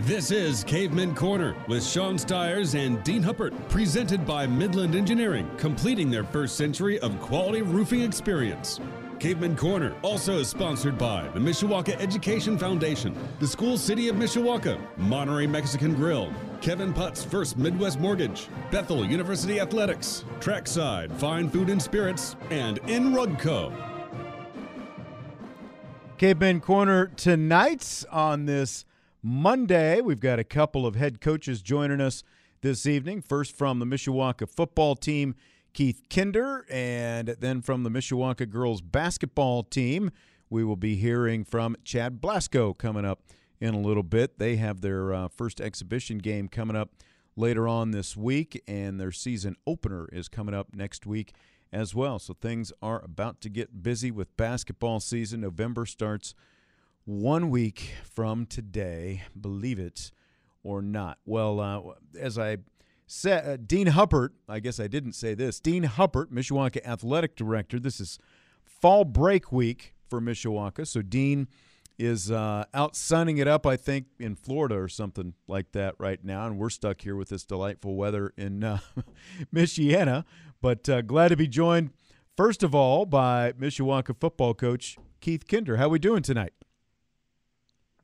This is Caveman Corner with Sean Stiers and Dean Huppert, presented by Midland Engineering, completing their first century of quality roofing experience. Caveman Corner also sponsored by the Mishawaka Education Foundation, the School City of Mishawaka, Monterey Mexican Grill, Kevin Putt's First Midwest Mortgage, Bethel University Athletics, Trackside Fine Food and Spirits, and In Rugco. Caveman Corner tonight on this Monday. We've got a couple of head coaches joining us this evening. First from the Mishawaka football team, Keith Kinder, and then from the Mishawaka girls basketball team, we will be hearing from Chad Blasco coming up in a little bit. They have their uh, first exhibition game coming up later on this week, and their season opener is coming up next week as well. So things are about to get busy with basketball season. November starts one week from today, believe it or not. Well, uh, as I said, uh, Dean Huppert, I guess I didn't say this, Dean Huppert, Mishawaka Athletic Director. This is fall break week for Mishawaka. So Dean is uh, out sunning it up, I think, in Florida or something like that right now. And we're stuck here with this delightful weather in uh, Michiana. But uh, glad to be joined, first of all, by Mishawaka football coach Keith Kinder. How are we doing tonight?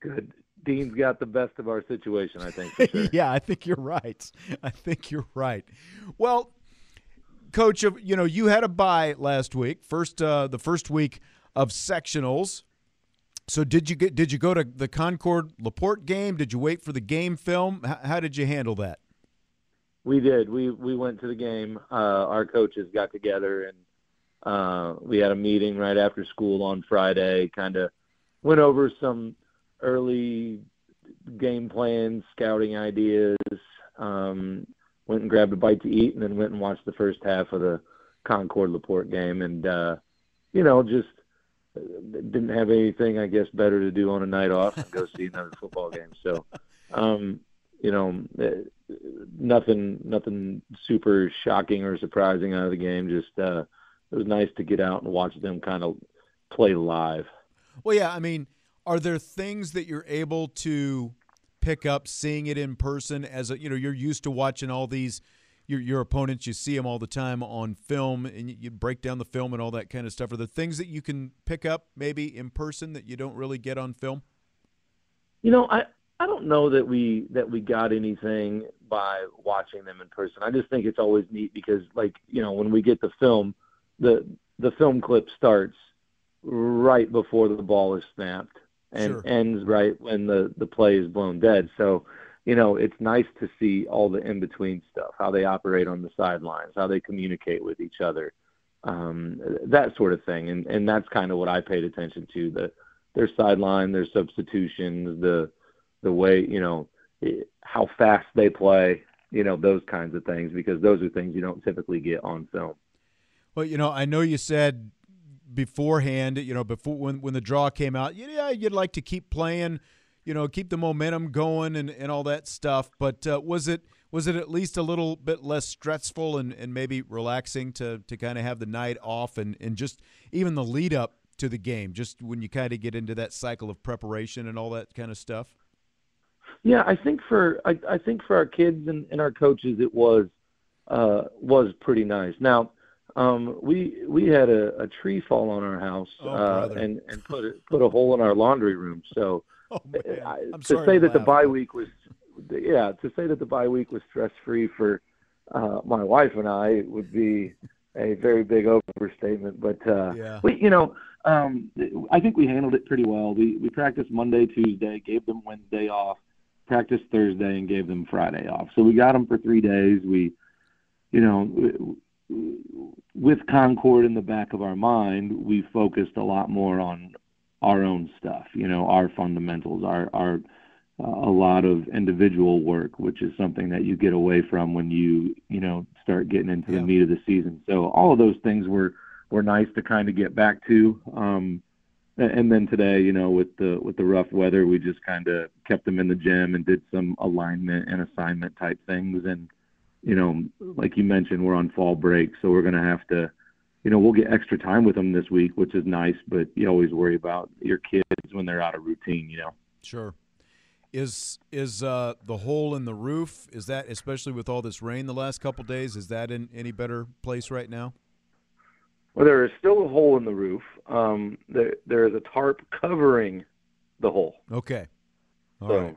Good. Dean's got the best of our situation, I think. Sure. yeah, I think you're right. I think you're right. Well, coach, you know, you had a bye last week, first uh, the first week of sectionals. So did you get did you go to the Concord Laporte game? Did you wait for the game film? How, how did you handle that? We did. We we went to the game. Uh, our coaches got together and uh, we had a meeting right after school on Friday. Kind of went over some early game plans, scouting ideas. Um, went and grabbed a bite to eat, and then went and watched the first half of the Concord Laporte game, and uh, you know, just didn't have anything, I guess, better to do on a night off and go see another football game. So, um, you know, nothing, nothing super shocking or surprising out of the game. Just uh, it was nice to get out and watch them kind of play live. Well, yeah, I mean are there things that you're able to pick up seeing it in person as a, you know you're used to watching all these your your opponents you see them all the time on film and you, you break down the film and all that kind of stuff. Are there things that you can pick up maybe in person that you don't really get on film? You know i i don't know that we that we got anything by watching them in person. I just think it's always neat because like you know when we get the film the the film clip starts right before the ball is snapped and sure. ends right when the the play is blown dead. So, you know, it's nice to see all the in between stuff, how they operate on the sidelines, how they communicate with each other, um, that sort of thing. And and that's kind of what I paid attention to the their sideline, their substitutions, the the way you know how fast they play, you know those kinds of things because those are things you don't typically get on film. Well, you know, I know you said beforehand, you know, before when when the draw came out, yeah, you'd like to keep playing, you know, keep the momentum going and, and all that stuff. But uh, was it was it at least a little bit less stressful and, and maybe relaxing to to kind of have the night off and, and just even the lead up to the game, just when you kind of get into that cycle of preparation and all that kind of stuff? Yeah, I think for I, I think for our kids and, and our coaches it was uh, was pretty nice. Now um, we we had a, a tree fall on our house oh, uh, and and put a, put a hole in our laundry room. So oh, I, to say to that the bye week was yeah to say that the bye week was stress free for uh, my wife and I would be a very big overstatement. But uh, yeah. we you know um, I think we handled it pretty well. We we practiced Monday, Tuesday, gave them Wednesday off, practiced Thursday, and gave them Friday off. So we got them for three days. We you know with Concord in the back of our mind, we focused a lot more on our own stuff, you know, our fundamentals, our our a lot of individual work, which is something that you get away from when you you know start getting into yeah. the meat of the season. So all of those things were were nice to kind of get back to. Um, and then today, you know, with the with the rough weather, we just kind of kept them in the gym and did some alignment and assignment type things. And you know, like you mentioned, we're on fall break, so we're gonna have to, you know, we'll get extra time with them this week, which is nice. But you always worry about your kids when they're out of routine, you know. Sure. Is is uh, the hole in the roof? Is that especially with all this rain the last couple days? Is that in any better place right now? Well, there is still a hole in the roof. Um, there there is a tarp covering the hole. Okay. All so, right.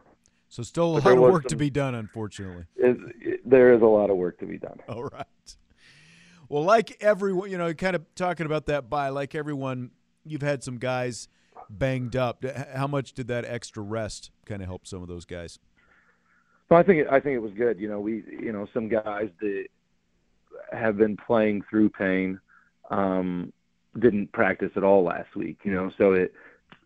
So still a lot of work some, to be done, unfortunately. Is, there is a lot of work to be done. All right. Well, like everyone, you know, kind of talking about that by like everyone, you've had some guys banged up. How much did that extra rest kind of help some of those guys? Well, I think I think it was good. You know, we you know some guys that have been playing through pain um, didn't practice at all last week. You know, so it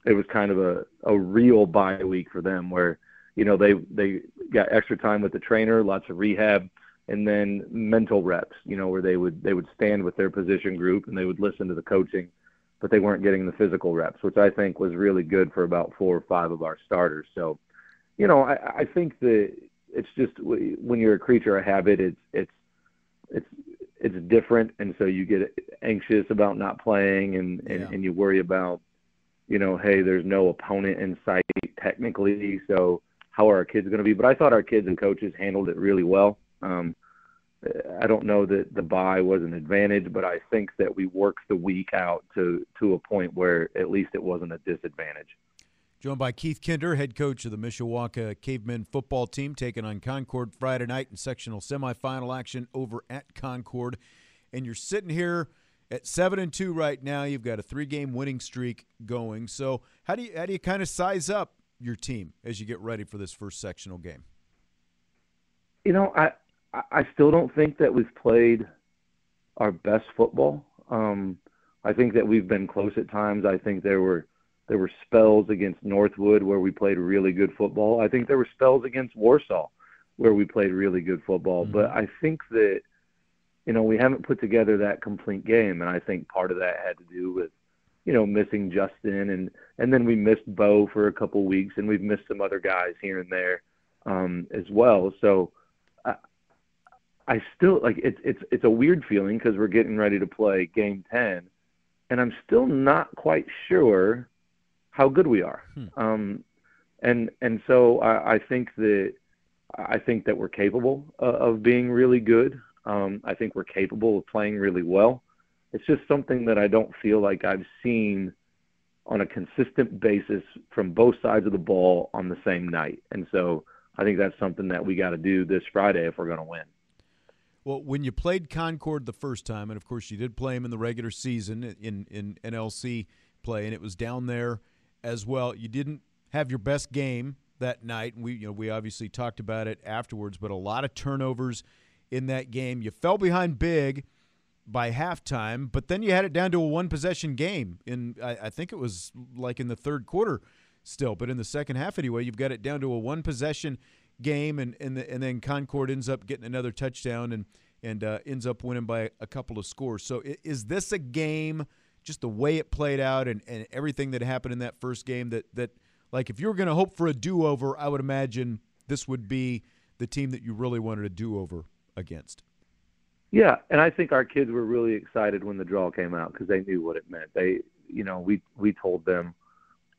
it was kind of a a real bye week for them where you know they they got extra time with the trainer, lots of rehab, and then mental reps. You know, where they would they would stand with their position group and they would listen to the coaching but they weren't getting the physical reps, which I think was really good for about four or five of our starters. So, you know, I, I think that it's just when you're a creature of habit, it's it's it's it's different, and so you get anxious about not playing, and and, yeah. and you worry about, you know, hey, there's no opponent in sight technically, so how are our kids going to be? But I thought our kids and coaches handled it really well. Um, I don't know that the bye was an advantage, but I think that we worked the week out to to a point where at least it wasn't a disadvantage. Joined by Keith Kinder, head coach of the Mishawaka Cavemen football team, taking on Concord Friday night in sectional semifinal action over at Concord. And you're sitting here at seven and two right now. You've got a three game winning streak going. So how do you how do you kind of size up your team as you get ready for this first sectional game? You know, I I still don't think that we've played our best football. Um, I think that we've been close at times. I think there were there were spells against Northwood where we played really good football. I think there were spells against Warsaw where we played really good football. Mm-hmm. But I think that you know we haven't put together that complete game, and I think part of that had to do with you know missing Justin and and then we missed Bo for a couple weeks, and we've missed some other guys here and there um, as well. So I still like it's it's it's a weird feeling because we're getting ready to play game 10 and I'm still not quite sure how good we are. Hmm. Um and and so I, I think that I think that we're capable of, of being really good. Um I think we're capable of playing really well. It's just something that I don't feel like I've seen on a consistent basis from both sides of the ball on the same night. And so I think that's something that we got to do this Friday if we're going to win. Well, when you played Concord the first time, and of course you did play them in the regular season in in NLC play, and it was down there as well. You didn't have your best game that night, we you know we obviously talked about it afterwards. But a lot of turnovers in that game. You fell behind big by halftime, but then you had it down to a one possession game. In I, I think it was like in the third quarter still, but in the second half anyway, you've got it down to a one possession game, and and, the, and then Concord ends up getting another touchdown and and uh, ends up winning by a couple of scores. So is this a game, just the way it played out and, and everything that happened in that first game that that like if you were going to hope for a do over, I would imagine this would be the team that you really wanted a do over against. Yeah, and I think our kids were really excited when the draw came out because they knew what it meant. They, you know, we we told them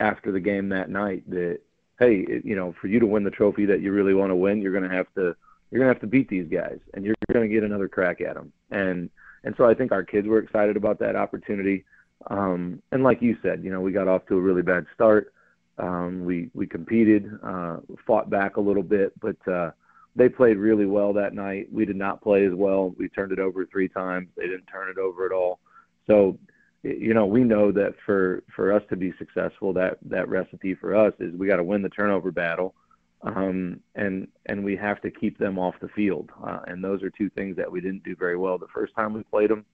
after the game that night that hey, you know, for you to win the trophy that you really want to win, you're going to have to you're going to have to beat these guys, and you're going to get another crack at them. And and so I think our kids were excited about that opportunity. Um, and like you said, you know, we got off to a really bad start. Um, we we competed, uh, fought back a little bit, but uh, they played really well that night. We did not play as well. We turned it over three times. They didn't turn it over at all. So you know, we know that for for us to be successful, that that recipe for us is we got to win the turnover battle, um, and and we have to keep them off the field. Uh, and those are two things that we didn't do very well the first time we played them,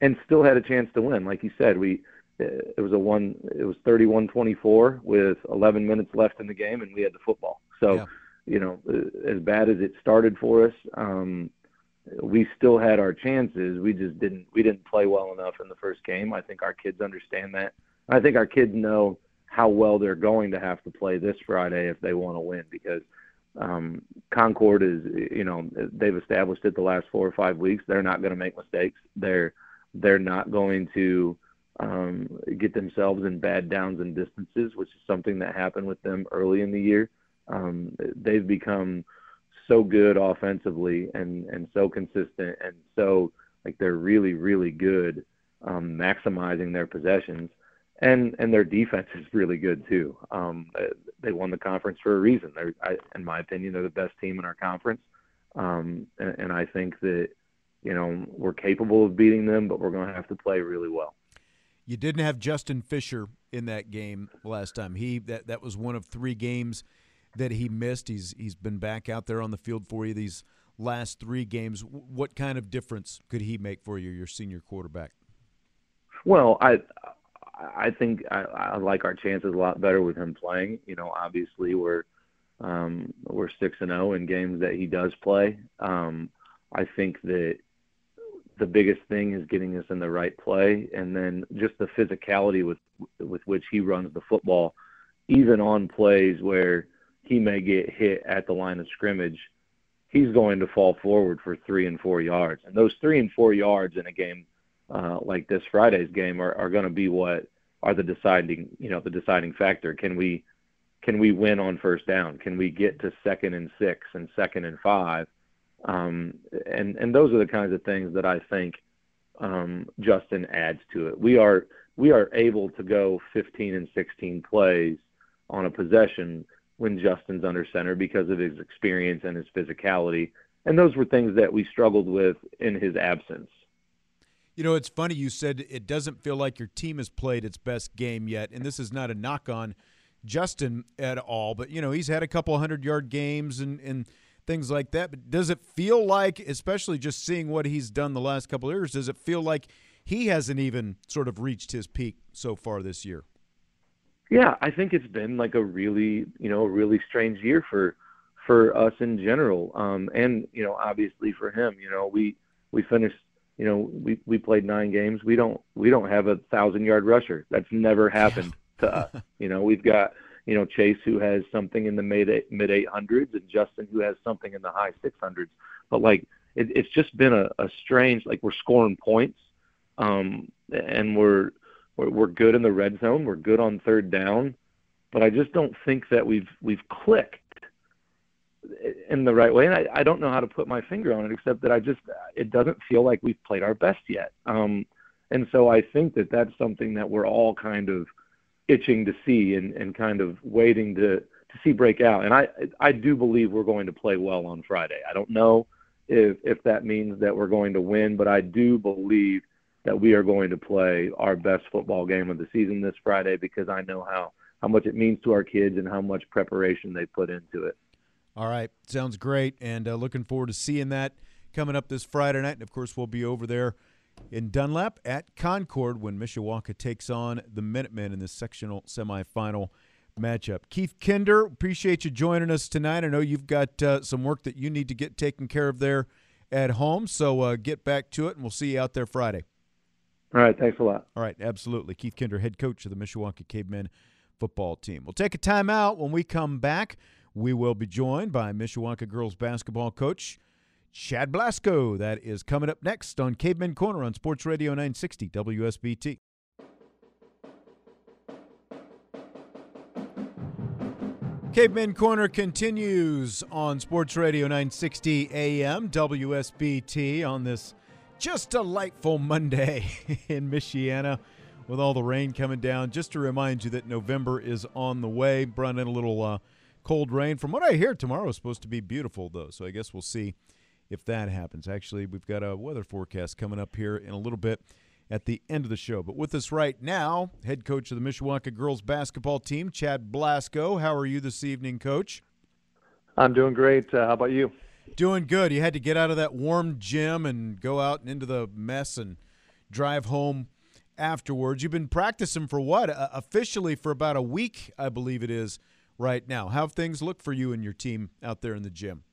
and still had a chance to win. Like you said, we it was a one it was 31-24 with 11 minutes left in the game, and we had the football. So, Yeah. You know, as bad as it started for us, um, we still had our chances. We just didn't we didn't play well enough in the first game. I think our kids understand that. I think our kids know how well they're going to have to play this Friday if they want to win because um, Concord is you know they've established it the last four or five weeks. They're not going to make mistakes. They're they're not going to um, get themselves in bad downs and distances, which is something that happened with them early in the year. Um, they've become so good offensively and and so consistent and so like they're really really good um, maximizing their possessions and and their defense is really good too. Um, they won the conference for a reason. They're, I, in my opinion, they're the best team in our conference, um, and, and I think that you know we're capable of beating them, but we're going to have to play really well. You didn't have Justin Fisher in that game last time. He that that was one of three games that he missed. He's he's been back out there on the field for you these last three games. What kind of difference could he make for you, your senior quarterback? Well, I I think I, I like our chances a lot better with him playing. You know, obviously we're um, we're six and zero in games that he does play. Um, I think that the biggest thing is getting us in the right play, and then just the physicality with with which he runs the football, even on plays where he may get hit at the line of scrimmage, he's going to fall forward for three and four yards, and those three and four yards in a game uh, like this Friday's game are, are going to be what are the deciding you know the deciding factor. Can we can we win on first down? Can we get to second and six and second and five? Um, and and those are the kinds of things that I think um, Justin adds to it. We are we are able to go 15 and 16 plays on a possession when Justin's under center because of his experience and his physicality. And those were things that we struggled with in his absence. You know, it's funny you said it doesn't feel like your team has played its best game yet, and this is not a knock on Justin at all, but you know, he's had a couple hundred yard games and and things like that. But does it feel like, especially just seeing what he's done the last couple of years, does it feel like he hasn't even sort of reached his peak so far this year? Yeah, I think it's been like a really, you know, a really strange year for for us in general, um, and you know, obviously for him. You know, we we finished you know, we we played nine games. We don't we don't have a thousand yard rusher. That's never happened to us. You know, we've got you know Chase who has something in the mid mid eight hundreds and Justin who has something in the high six hundreds. But like it, it's just been a, a strange like we're scoring points, um, and we're, we're we're good in the red zone. We're good on third down, but I just don't think that we've we've clicked in the right way. And I, I don't know how to put my finger on it, except that I just it doesn't feel like we've played our best yet. Um, and so I think that that's something that we're all kind of itching to see and, and kind of waiting to to see break out. And I I do believe we're going to play well on Friday. I don't know if if that means that we're going to win, but I do believe that we are going to play our best football game of the season this Friday because I know how how much it means to our kids and how much preparation they put into it. All right, sounds great, and uh, looking forward to seeing that coming up this Friday night. And of course, we'll be over there in Dunlap at Concord when Mishawaka takes on the Minutemen in this sectional semifinal matchup. Keith Kinder, appreciate you joining us tonight. I know you've got uh, some work that you need to get taken care of there at home, so uh, get back to it, and we'll see you out there Friday. All right, thanks a lot. All right, absolutely. Keith Kinder, head coach of the Mishawaka Cavemen football team. We'll take a timeout when we come back. We will be joined by Mishawaka girls basketball coach Chad Blasco. That is coming up next on Caveman Corner on Sports Radio 960 WSBT. Caveman Corner continues on Sports Radio 960 AM WSBT on this just delightful Monday in Michiana with all the rain coming down. Just to remind you that November is on the way. Brought in a little uh, cold rain. From what I hear, tomorrow is supposed to be beautiful, though. So I guess we'll see if that happens. Actually, we've got a weather forecast coming up here in a little bit at the end of the show. But with us right now, head coach of the Mishawaka girls basketball team, Chad Blasco. How are you this evening, coach? I'm doing great. Uh, how about you? Doing good. You had to get out of that warm gym and go out and into the mess and drive home afterwards. You've been practicing for what? Uh, officially for about a week, I believe it is, right now. How have things look for you and your team out there in the gym?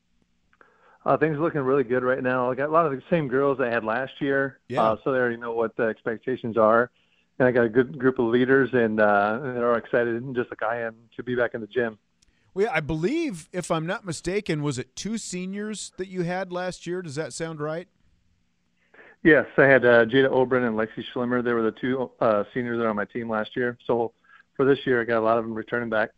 Uh, things are looking really good right now. I got a lot of the same girls I had last year, Yeah. uh, so they already know what the expectations are. And I got a good group of leaders, and uh, they're all excited, just like I am, to be back in the gym. Well, I believe, if I'm not mistaken, was it two seniors that you had last year? Does that sound right? Yes, I had uh, Jada Oberon and Lexi Schlimmer. They were the two uh, seniors that were on my team last year. So for this year, I got a lot of them returning back.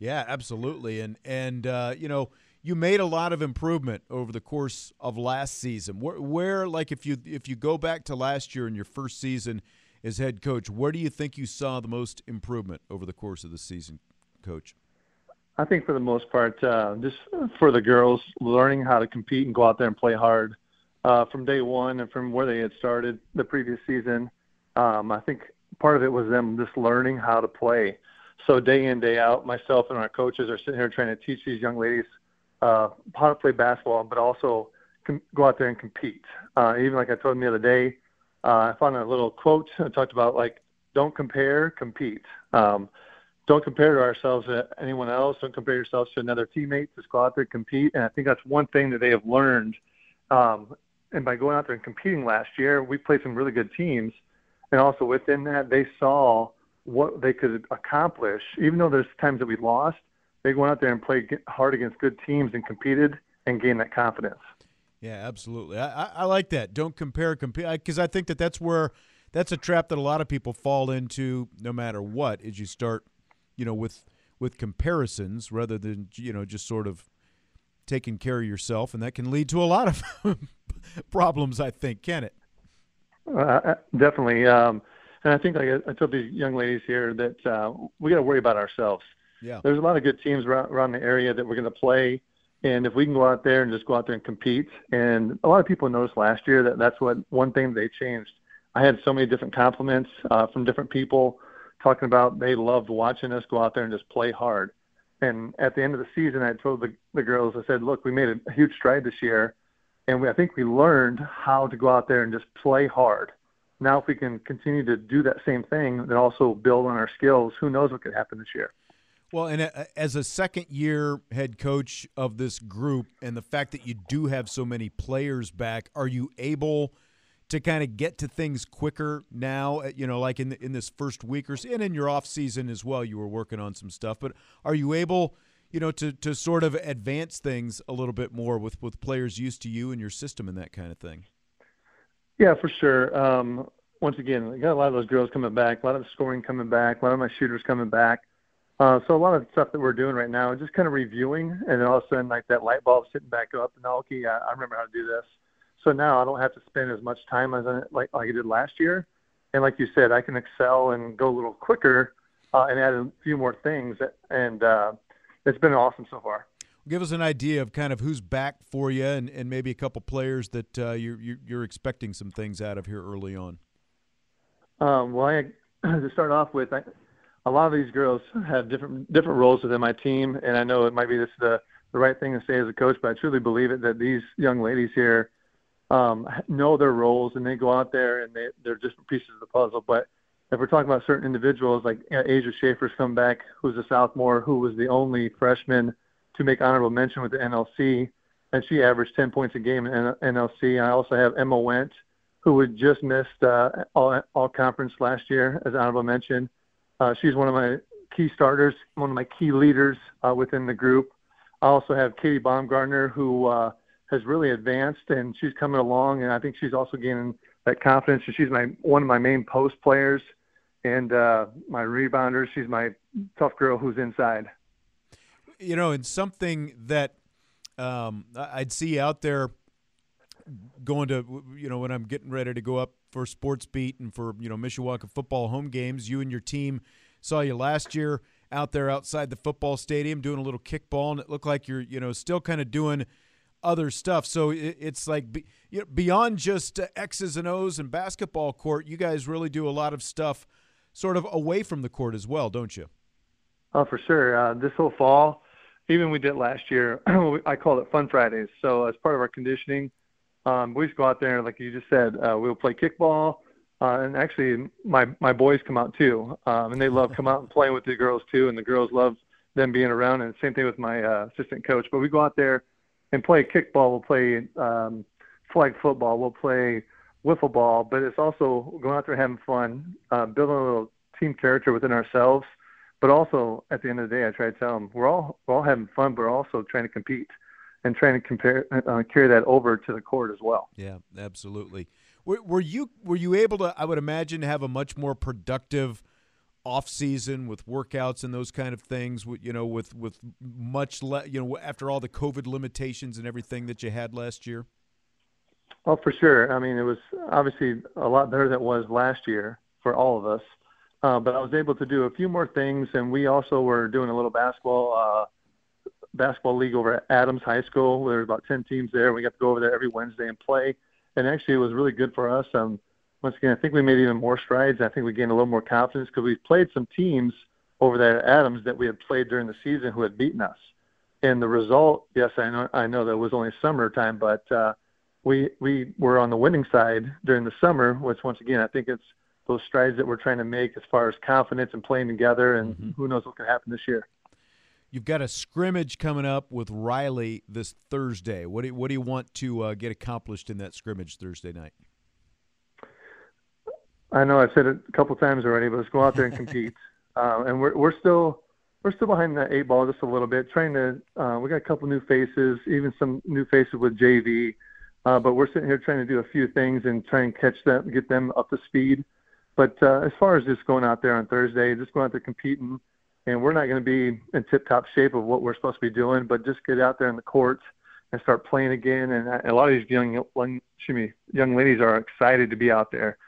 Yeah, absolutely. And and uh, you know, you made a lot of improvement over the course of last season. Where, where, like, if you if you go back to last year in your first season as head coach, where do you think you saw the most improvement over the course of the season, Coach? I think for the most part, uh, just for the girls, learning how to compete and go out there and play hard uh, from day one and from where they had started the previous season. Um, I think part of it was them just learning how to play. So day in, day out, myself and our coaches are sitting here trying to teach these young ladies uh, how to play basketball, but also com- go out there and compete. Uh, even like I told them the other day, uh, I found a little quote that talked about like, don't compare, compete. Um, don't compare to ourselves to anyone else. Don't compare yourselves to another teammate. Just go out there and compete. And I think that's one thing that they have learned. Um, and by going out there and competing last year, we played some really good teams. And also within that, they saw what they could accomplish. Even though there's times that we lost, they went out there and played hard against good teams and competed and gained that confidence. Yeah, absolutely. I, I, I like that. Don't compare, compete, because I think that that's where that's a trap that a lot of people fall into, no matter what. Is you start, you know, with with comparisons rather than you know just sort of taking care of yourself, and that can lead to a lot of problems. I think, can it? Uh, definitely. Um, and I think, like I, I told these young ladies here, that uh, we got to worry about ourselves. Yeah. There's a lot of good teams around, around the area that we're going to play, and if we can go out there and just go out there and compete, and a lot of people noticed last year that that's what one thing they changed. I had so many different compliments uh, from different people talking about they loved watching us go out there and just play hard. And at the end of the season, I told the, the girls, I said, look, we made a huge stride this year, and we, I think we learned how to go out there and just play hard. Now, if we can continue to do that same thing, then also build on our skills, who knows what could happen this year. Well, and uh, as a second year head coach of this group, and the fact that you do have so many players back, are you able to kind of get to things quicker now? Uh, You know, like in the, in this first week or so, and in your off season as well, you were working on some stuff. But are you able, you know, to to sort of advance things a little bit more with with players used to you and your system and that kind of thing? Yeah, for sure. Um, once again, I got a lot of those girls coming back, a lot of the scoring coming back, a lot of my shooters coming back. Uh, so a lot of stuff that we're doing right now is just kind of reviewing, and then all of a sudden, like that light bulb sitting back up, and okay, I, I remember how to do this. So now I don't have to spend as much time as I, like like I did last year, and like you said, I can excel and go a little quicker uh, and add a few more things, and uh, it's been awesome so far. Give us an idea of kind of who's back for you, and, and maybe a couple players that uh, you're, you're expecting some things out of here early on. Um, well, I, to start off with, I, a lot of these girls have different different roles within my team, and I know it might be this the the right thing to say as a coach, but I truly believe it that these young ladies here um, know their roles and they go out there and they they're different pieces of the puzzle. But if we're talking about certain individuals, like you know, Asia Schaefer's come back, who's a sophomore, who was the only freshman to make honorable mention with the NLC, and she averaged 10 points a game in NLC. I also have Emma Went, who had just missed uh, all, all conference last year as honorable mention. Uh, she's one of my key starters, one of my key leaders uh, within the group. I also have Katie Baumgartner, who uh, has really advanced, and she's coming along, and I think she's also gaining that confidence. And She's my one of my main post players, and uh, my rebounder. She's my tough girl who's inside. You know, and something that um, I'd see out there going to, you know, when I'm getting ready to go up for Sports Beat and for, you know, Mishawaka football home games, you and your team saw you last year out there outside the football stadium doing a little kickball, and it looked like you're, you know, still kind of doing other stuff. So it's like you know, beyond just X's and O's and basketball court, you guys really do a lot of stuff sort of away from the court as well, don't you? Oh, for sure. Uh, this whole fall, even we did last year, I called it Fun Fridays. So as part of our conditioning, um, we just go out there, like you just said, uh, we'll play kickball. Uh, and actually, my my boys come out too, um, and they love come out and playing with the girls too. And the girls love them being around, and same thing with my uh, assistant coach. But we go out there and play kickball. We'll play um, flag football. We'll play wiffle ball. But it's also going out there having fun, uh, building a little team character within ourselves. But also at the end of the day, I try to tell them we're all we're all having fun, but we're also trying to compete and trying to compare uh, carry that over to the court as well. Yeah, absolutely. Were, were you were you able to? I would imagine have a much more productive off season with workouts and those kind of things. You know, with with much le- you know after all the COVID limitations and everything that you had last year. Oh, for sure. I mean, it was obviously a lot better than it was last year for all of us. Uh, but I was able to do a few more things, and we also were doing a little basketball uh, basketball league over at Adams High School. There were about ten teams there. We got to go over there every Wednesday and play, and actually it was really good for us. Um, once again, I think we made even more strides. I think we gained a little more confidence because we played some teams over there at Adams that we had played during the season who had beaten us. And the result, yes, I know, I know that was only summertime, but uh, we we were on the winning side during the summer, which once again I think it's those strides that we're trying to make as far as confidence and playing together, and mm-hmm. who knows what can happen this year. You've got a scrimmage coming up with Riley this Thursday. What do you, what do you want to uh, get accomplished in that scrimmage Thursday night? I know I've said it a couple times already, but let's go out there and compete. uh, and we're we're still we're still behind that eight ball just a little bit, trying to. Uh, we got a couple new faces, even some new faces with JV. Uh, but we're sitting here trying to do a few things and try and catch them, get them up to speed. But uh, as far as just going out there on Thursday, just going out there competing, and we're not going to be in tip-top shape of what we're supposed to be doing, but just get out there in the courts and start playing again. And a lot of these young, excuse me, young ladies are excited to be out there.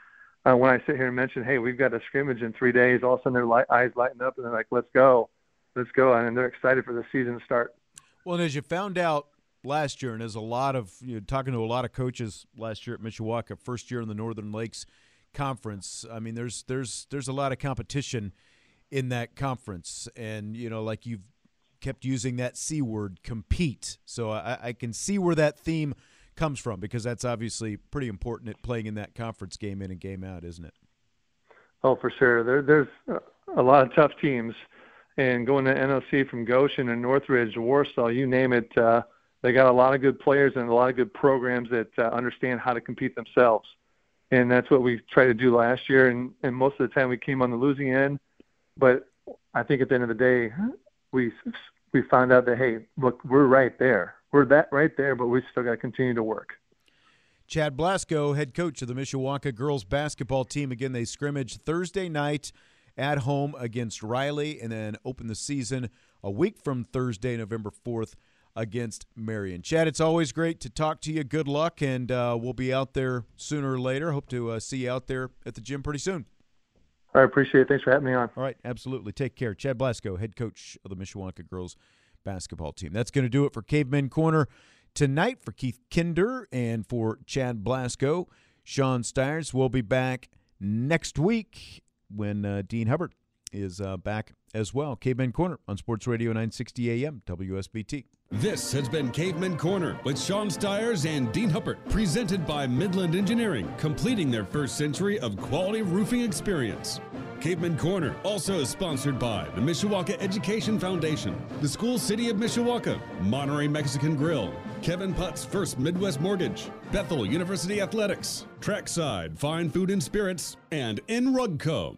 Uh, when I sit here and mention, hey, we've got a scrimmage in three days, all of a sudden their light, eyes lighten up and they're like, let's go, let's go, and they're excited for the season to start. Well, and as you found out last year, and as a lot of you know, talking to a lot of coaches last year at Mishawaka, first year in the Northern Lakes Conference. I mean, there's there's there's a lot of competition in that conference, and you know, like you've kept using that c word, compete. So I, I can see where that theme comes from because that's obviously pretty important at playing in that conference game in and game out, isn't it? Oh, for sure. There, there's a lot of tough teams, and going to NLC from Goshen and Northridge, Warsaw, you name it. Uh, they got a lot of good players and a lot of good programs that uh, understand how to compete themselves. And that's what we tried to do last year. And, and most of the time we came on the losing end. But I think at the end of the day, we we found out that hey, look, we're right there. We're that right there, but we still got to continue to work. Chad Blasco, head coach of the Mishawaka girls basketball team. Again, they scrimmage Thursday night at home against Riley, and then open the season a week from Thursday, November fourth against Marion. Chad, it's always great to talk to you. Good luck, and uh, we'll be out there sooner or later. Hope to uh, see you out there at the gym pretty soon. I appreciate it. Thanks for having me on. All right, absolutely. Take care. Chad Blasco, head coach of the Mishawaka girls basketball team. That's going to do it for Cavemen Corner tonight for Keith Kinder and for Chad Blasco. Sean Stiers will be back next week when uh, Dean Huppert is uh, back as well. Cavemen Corner on Sports Radio 960 AM, WSBT. This has been Cavemen Corner with Sean Stiers and Dean Huppert, presented by Midland Engineering, completing their first century of quality roofing experience. Cavemen Corner also is sponsored by the Mishawaka Education Foundation, the School City of Mishawaka, Monterey Mexican Grill, Kevin Putt's First Midwest Mortgage, Bethel University Athletics, Trackside Fine Food and Spirits, and In Rugco.